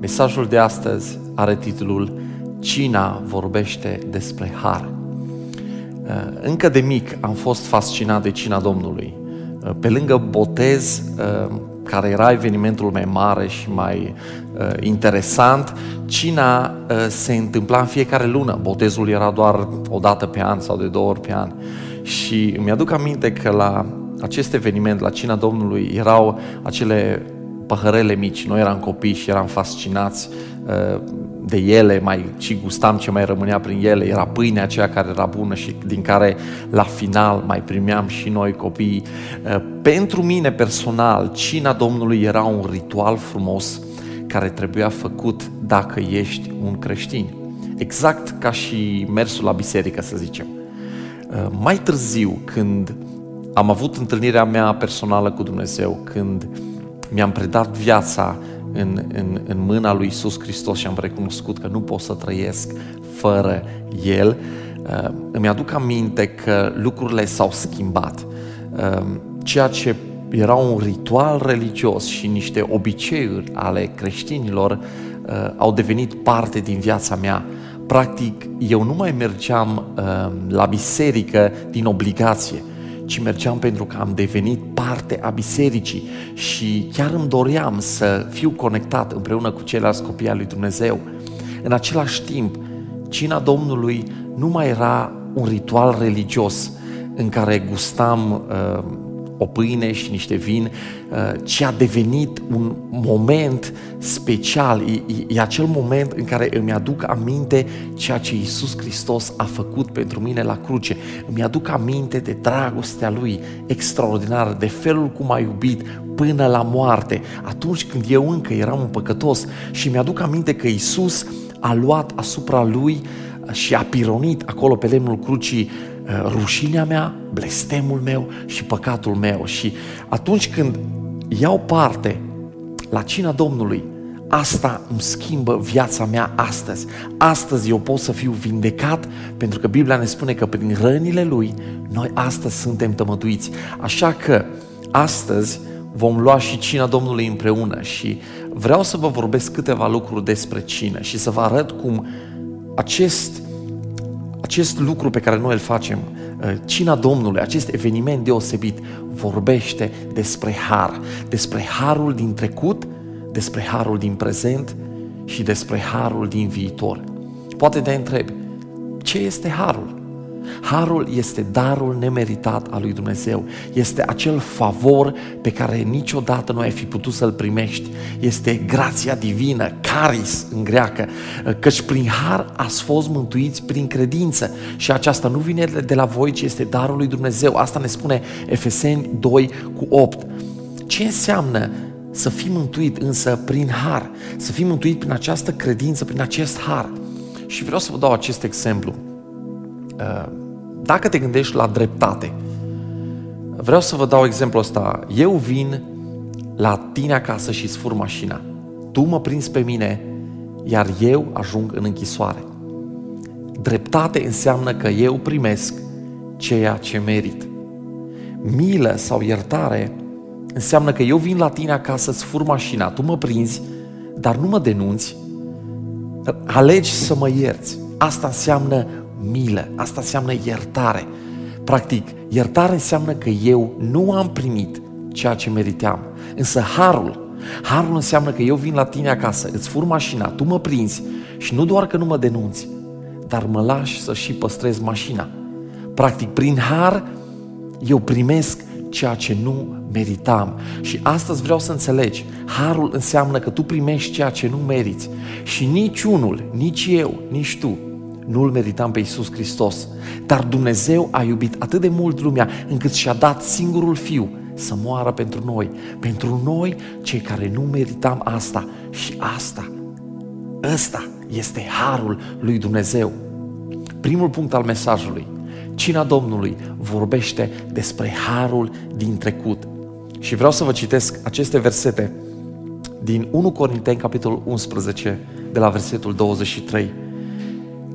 Mesajul de astăzi are titlul Cina vorbește despre har. Uh, încă de mic am fost fascinat de cina Domnului. Uh, pe lângă botez, uh, care era evenimentul mai mare și mai interesant, cina se întâmpla în fiecare lună. Botezul era doar o dată pe an sau de două ori pe an. Și îmi aduc aminte că la acest eveniment, la cina Domnului, erau acele păhărele mici. Noi eram copii și eram fascinați uh, de ele, mai și gustam ce mai rămânea prin ele. Era pâinea aceea care era bună și din care la final mai primeam și noi copii. Uh, pentru mine personal, cina Domnului era un ritual frumos care trebuia făcut dacă ești un creștin. Exact ca și mersul la biserică, să zicem. Uh, mai târziu, când am avut întâlnirea mea personală cu Dumnezeu, când mi-am predat viața în, în, în mâna lui Isus Hristos și am recunoscut că nu pot să trăiesc fără El, uh, îmi aduc aminte că lucrurile s-au schimbat. Uh, ceea ce era un ritual religios și niște obiceiuri ale creștinilor uh, au devenit parte din viața mea. Practic, eu nu mai mergeam la biserică din obligație ci mergeam pentru că am devenit parte a bisericii și chiar îmi doream să fiu conectat împreună cu ceilalți copii al lui Dumnezeu. În același timp, cina Domnului nu mai era un ritual religios în care gustam uh, o pâine și niște vin, uh, ci a devenit un moment special. E, e acel moment în care îmi aduc aminte ceea ce Iisus Hristos a făcut pentru mine la cruce. Îmi aduc aminte de dragostea Lui extraordinară, de felul cum a iubit până la moarte, atunci când eu încă eram un păcătos și mi-aduc aminte că Iisus a luat asupra Lui și a pironit acolo pe lemnul crucii Uh, rușinea mea, blestemul meu și păcatul meu. Și atunci când iau parte la cina Domnului, asta îmi schimbă viața mea astăzi. Astăzi eu pot să fiu vindecat pentru că Biblia ne spune că prin rănile Lui noi astăzi suntem tămăduiți. Așa că astăzi vom lua și cina Domnului împreună și vreau să vă vorbesc câteva lucruri despre cină și să vă arăt cum acest acest lucru pe care noi îl facem, uh, cina Domnului, acest eveniment deosebit, vorbește despre har, despre harul din trecut, despre harul din prezent și despre harul din viitor. Poate te întrebi, ce este harul? Harul este darul nemeritat al lui Dumnezeu. Este acel favor pe care niciodată nu ai fi putut să-l primești. Este grația divină, caris în greacă, căci prin har ați fost mântuiți prin credință. Și aceasta nu vine de la voi, ci este darul lui Dumnezeu. Asta ne spune Efeseni 2 cu 8. Ce înseamnă să fii mântuit însă prin har? Să fii mântuit prin această credință, prin acest har. Și vreau să vă dau acest exemplu. Uh, dacă te gândești la dreptate, vreau să vă dau exemplul ăsta. Eu vin la tine acasă și sfur mașina. Tu mă prinzi pe mine, iar eu ajung în închisoare. Dreptate înseamnă că eu primesc ceea ce merit. Milă sau iertare înseamnă că eu vin la tine acasă, îți fur mașina, tu mă prinzi, dar nu mă denunți, alegi să mă ierți. Asta înseamnă milă, asta înseamnă iertare. Practic, iertare înseamnă că eu nu am primit ceea ce meriteam. Însă harul, harul înseamnă că eu vin la tine acasă, îți fur mașina, tu mă prinzi și nu doar că nu mă denunți, dar mă lași să și păstrez mașina. Practic, prin har, eu primesc ceea ce nu meritam. Și astăzi vreau să înțelegi, harul înseamnă că tu primești ceea ce nu meriți. Și nici unul, nici eu, nici tu, nu-L meritam pe Iisus Hristos, dar Dumnezeu a iubit atât de mult lumea încât și-a dat singurul Fiu să moară pentru noi, pentru noi cei care nu meritam asta și asta. Ăsta este harul lui Dumnezeu. Primul punct al mesajului. Cina Domnului vorbește despre harul din trecut. Și vreau să vă citesc aceste versete din 1 Corinteni, capitolul 11, de la versetul 23.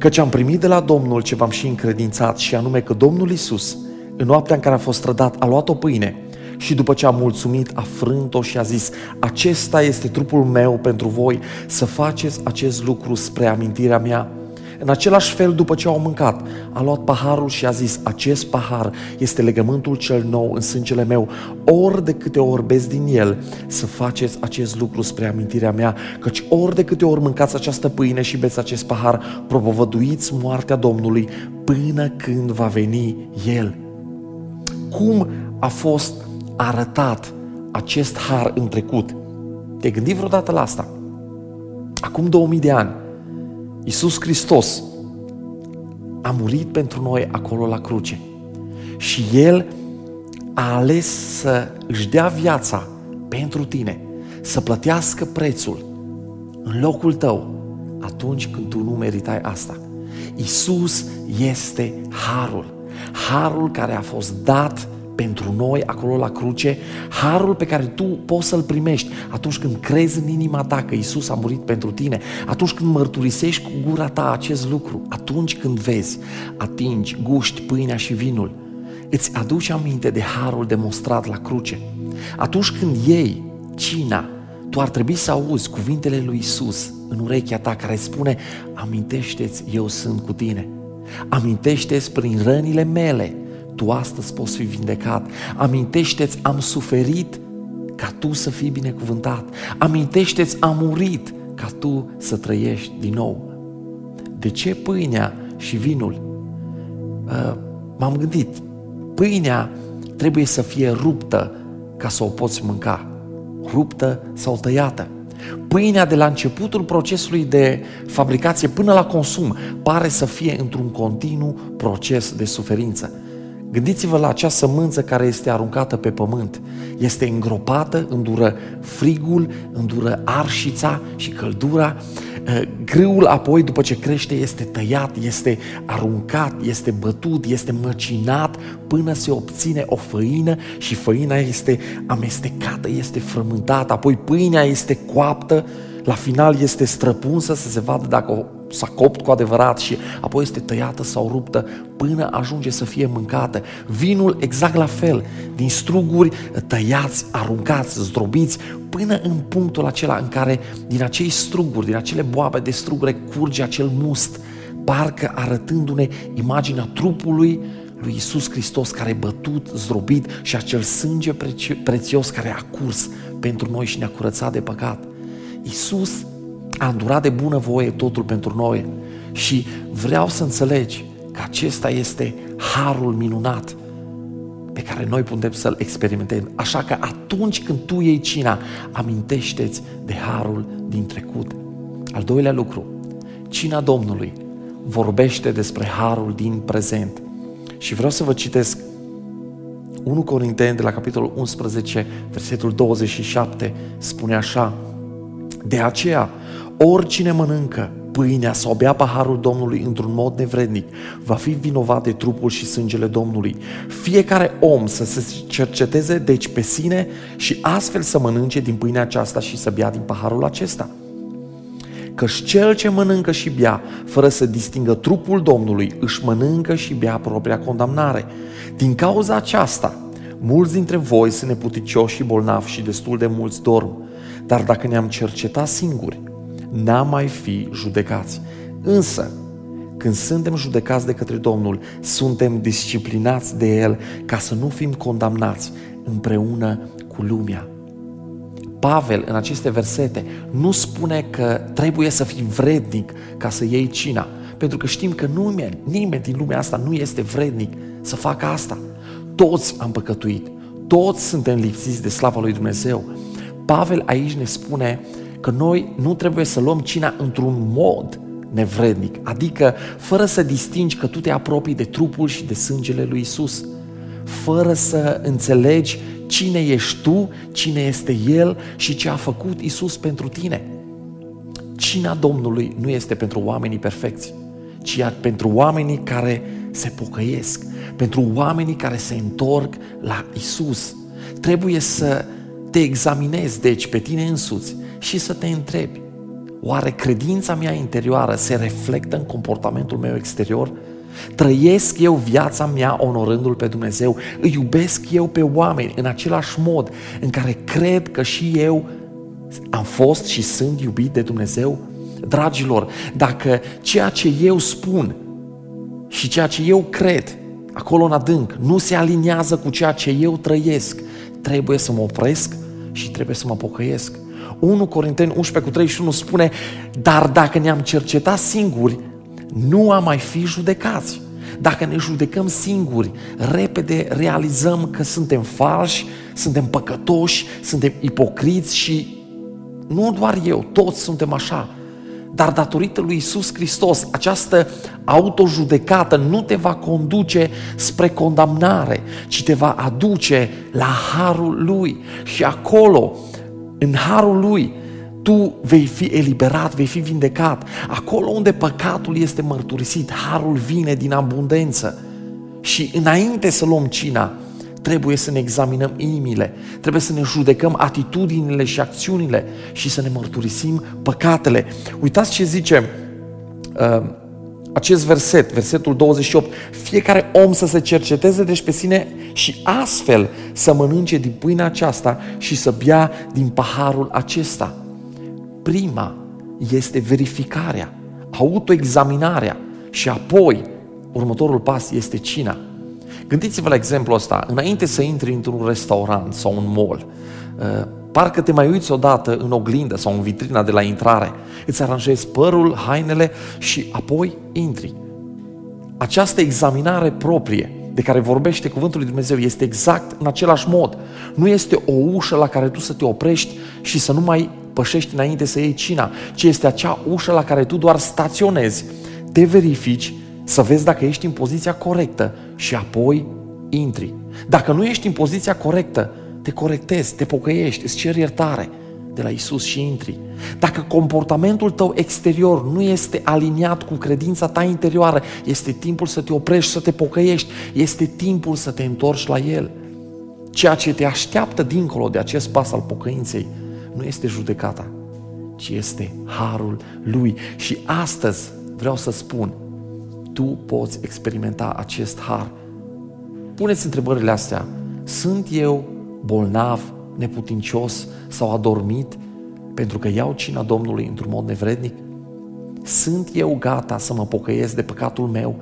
Căci am primit de la Domnul ce v-am și încredințat și anume că Domnul Isus, în noaptea în care a fost trădat, a luat o pâine și după ce a mulțumit, a frânt-o și a zis, acesta este trupul meu pentru voi, să faceți acest lucru spre amintirea mea. În același fel, după ce au mâncat, a luat paharul și a zis, acest pahar este legământul cel nou în sângele meu, ori de câte ori beți din el, să faceți acest lucru spre amintirea mea, căci ori de câte ori mâncați această pâine și beți acest pahar, propovăduiți moartea Domnului până când va veni El. Cum a fost arătat acest har în trecut? Te-ai gândit vreodată la asta? Acum 2000 de ani, Iisus Hristos a murit pentru noi acolo la cruce. Și El a ales să își dea viața pentru tine, să plătească prețul în locul tău atunci când tu nu meritai asta. Isus este harul. Harul care a fost dat pentru noi acolo la cruce, harul pe care tu poți să-l primești atunci când crezi în inima ta că Isus a murit pentru tine, atunci când mărturisești cu gura ta acest lucru, atunci când vezi, atingi, guști pâinea și vinul, îți aduci aminte de harul demonstrat la cruce. Atunci când iei cina, tu ar trebui să auzi cuvintele lui Isus în urechea ta care spune, amintește-ți, eu sunt cu tine. Amintește-ți prin rănile mele, tu astăzi poți fi vindecat. Amintește-ți, am suferit ca tu să fii binecuvântat. Amintește-ți, am murit ca tu să trăiești din nou. De ce pâinea și vinul? Uh, m-am gândit, pâinea trebuie să fie ruptă ca să o poți mânca. Ruptă sau tăiată. Pâinea de la începutul procesului de fabricație până la consum pare să fie într-un continuu proces de suferință. Gândiți-vă la acea sămânță care este aruncată pe pământ. Este îngropată, îndură frigul, îndură arșița și căldura. Eh, grâul apoi, după ce crește, este tăiat, este aruncat, este bătut, este măcinat până se obține o făină și făina este amestecată, este frământată, apoi pâinea este coaptă, la final este străpunsă să se vadă dacă s-a copt cu adevărat și apoi este tăiată sau ruptă până ajunge să fie mâncată. Vinul exact la fel, din struguri tăiați, aruncați, zdrobiți, până în punctul acela în care din acei struguri, din acele boabe de strugure curge acel must, parcă arătându-ne imaginea trupului lui Isus Hristos care e bătut, zdrobit și acel sânge prețios care a curs pentru noi și ne-a curățat de păcat. Isus a îndurat de bună voie totul pentru noi și vreau să înțelegi că acesta este harul minunat pe care noi putem să-l experimentăm. Așa că atunci când tu iei cina, amintește-ți de harul din trecut. Al doilea lucru, cina Domnului vorbește despre harul din prezent. Și vreau să vă citesc 1 Corinteni de la capitolul 11, versetul 27, spune așa, De aceea, Oricine mănâncă pâinea sau bea paharul Domnului într-un mod nevrednic, va fi vinovat de trupul și sângele Domnului. Fiecare om să se cerceteze deci pe sine și astfel să mănânce din pâinea aceasta și să bea din paharul acesta. Căci cel ce mănâncă și bea, fără să distingă trupul Domnului, își mănâncă și bea propria condamnare. Din cauza aceasta, mulți dintre voi sunt neputicioși și bolnavi și destul de mulți dorm. Dar dacă ne-am cercetat singuri, n-am mai fi judecați. Însă, când suntem judecați de către Domnul, suntem disciplinați de El ca să nu fim condamnați împreună cu lumea. Pavel, în aceste versete, nu spune că trebuie să fii vrednic ca să iei cina, pentru că știm că nimeni, nimeni din lumea asta nu este vrednic să facă asta. Toți am păcătuit, toți suntem lipsiți de slava lui Dumnezeu. Pavel aici ne spune că noi nu trebuie să luăm cina într-un mod nevrednic, adică fără să distingi că tu te apropii de trupul și de sângele lui Isus, fără să înțelegi cine ești tu, cine este El și ce a făcut Isus pentru tine. Cina Domnului nu este pentru oamenii perfecți, ci pentru oamenii care se pocăiesc, pentru oamenii care se întorc la Isus. Trebuie să te examinezi, deci, pe tine însuți și să te întrebi, oare credința mea interioară se reflectă în comportamentul meu exterior? Trăiesc eu viața mea onorându-L pe Dumnezeu, îi iubesc eu pe oameni în același mod în care cred că și eu am fost și sunt iubit de Dumnezeu? Dragilor, dacă ceea ce eu spun și ceea ce eu cred acolo în adânc nu se aliniază cu ceea ce eu trăiesc, trebuie să mă opresc și trebuie să mă pocăiesc. 1 Corinteni 11 cu 31 spune, dar dacă ne-am cercetat singuri, nu am mai fi judecați. Dacă ne judecăm singuri, repede realizăm că suntem falși, suntem păcătoși, suntem ipocriți și nu doar eu, toți suntem așa. Dar datorită lui Isus Hristos, această autojudecată nu te va conduce spre condamnare, ci te va aduce la harul lui. Și acolo, în harul lui, tu vei fi eliberat, vei fi vindecat. Acolo unde păcatul este mărturisit, harul vine din abundență. Și înainte să luăm cina, trebuie să ne examinăm inimile, trebuie să ne judecăm atitudinile și acțiunile și să ne mărturisim păcatele. Uitați ce zice uh, acest verset, versetul 28, fiecare om să se cerceteze deci pe sine și astfel să mănânce din pâinea aceasta și să bea din paharul acesta. Prima este verificarea, autoexaminarea și apoi următorul pas este cina. Gândiți-vă la exemplu ăsta, înainte să intri într-un restaurant sau un mall, uh, parcă te mai uiți odată în oglindă sau în vitrina de la intrare, îți aranjezi părul, hainele și apoi intri. Această examinare proprie de care vorbește Cuvântul lui Dumnezeu este exact în același mod. Nu este o ușă la care tu să te oprești și să nu mai pășești înainte să iei cina, ci este acea ușă la care tu doar staționezi, te verifici, să vezi dacă ești în poziția corectă și apoi intri. Dacă nu ești în poziția corectă, te corectezi, te pocăiești, îți ceri iertare de la Isus și intri. Dacă comportamentul tău exterior nu este aliniat cu credința ta interioară, este timpul să te oprești, să te pocăiești, este timpul să te întorci la El. Ceea ce te așteaptă dincolo de acest pas al pocăinței nu este judecata, ci este harul Lui. Și astăzi vreau să spun, tu poți experimenta acest har. Puneți întrebările astea. Sunt eu bolnav, neputincios sau adormit pentru că iau cina Domnului într-un mod nevrednic? Sunt eu gata să mă pocăiesc de păcatul meu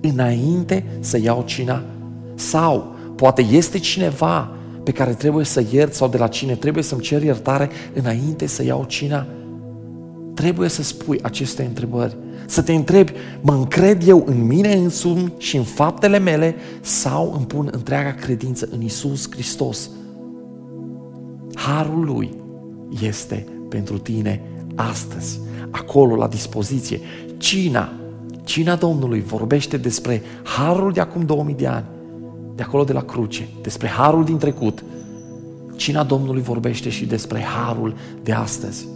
înainte să iau cina? Sau poate este cineva pe care trebuie să iert sau de la cine trebuie să-mi cer iertare înainte să iau cina? Trebuie să spui aceste întrebări. Să te întrebi, mă încred eu în mine însumi și în faptele mele sau îmi pun întreaga credință în Isus Hristos? Harul Lui este pentru tine astăzi, acolo la dispoziție. Cina, cina Domnului vorbește despre harul de acum 2000 de ani, de acolo de la cruce, despre harul din trecut. Cina Domnului vorbește și despre harul de astăzi.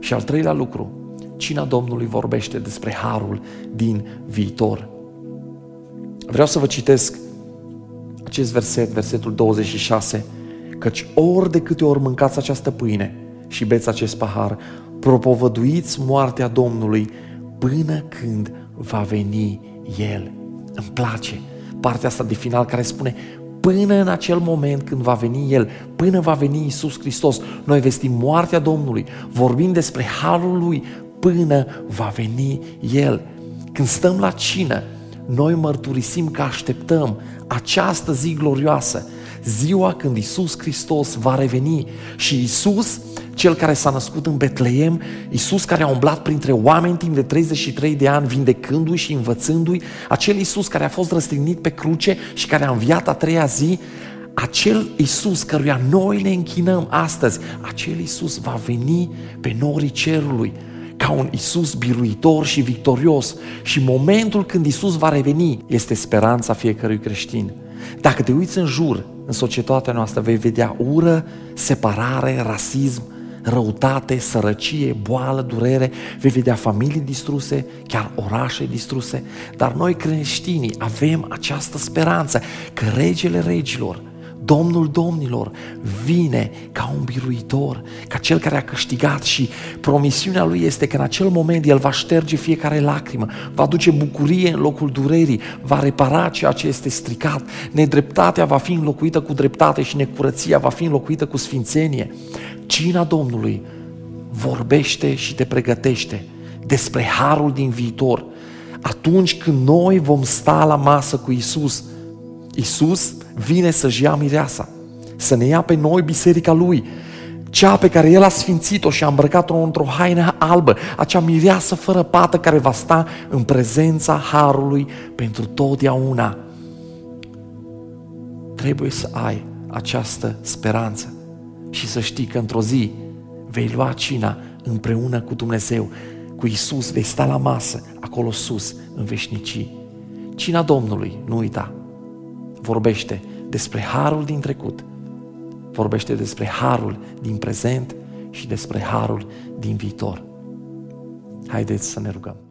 Și al treilea lucru, cina Domnului vorbește despre harul din viitor. Vreau să vă citesc acest verset, versetul 26, căci ori de câte ori mâncați această pâine și beți acest pahar, propovăduiți moartea Domnului până când va veni El. Îmi place partea asta de final care spune până în acel moment când va veni El, până va veni Isus Hristos, noi vestim moartea Domnului, vorbim despre harul Lui până va veni El. Când stăm la cină, noi mărturisim că așteptăm această zi glorioasă, ziua când Isus Hristos va reveni și Isus, cel care s-a născut în Betleem, Isus care a umblat printre oameni timp de 33 de ani, vindecându-i și învățându-i, acel Isus care a fost răstignit pe cruce și care a înviat a treia zi, acel Isus căruia noi ne închinăm astăzi, acel Isus va veni pe norii cerului ca un Isus biruitor și victorios. Și momentul când Isus va reveni este speranța fiecărui creștin. Dacă te uiți în jur, în societatea noastră, vei vedea ură, separare, rasism, răutate, sărăcie, boală, durere, vei vedea familii distruse, chiar orașe distruse, dar noi creștinii avem această speranță că regele regilor, Domnul Domnilor vine ca un biruitor, ca cel care a câștigat și promisiunea lui este că în acel moment el va șterge fiecare lacrimă, va aduce bucurie în locul durerii, va repara ceea ce este stricat, nedreptatea va fi înlocuită cu dreptate și necurăția va fi înlocuită cu sfințenie. Cina Domnului vorbește și te pregătește despre harul din viitor. Atunci când noi vom sta la masă cu Isus, Isus vine să-și ia mireasa, să ne ia pe noi biserica Lui, cea pe care El a sfințit-o și a îmbrăcat-o într-o haină albă, acea mireasă fără pată care va sta în prezența Harului pentru totdeauna. Trebuie să ai această speranță și să știi că într-o zi vei lua cina împreună cu Dumnezeu, cu Isus, vei sta la masă, acolo sus, în veșnicii. Cina Domnului, nu uita, vorbește despre harul din trecut, vorbește despre harul din prezent și despre harul din viitor. Haideți să ne rugăm.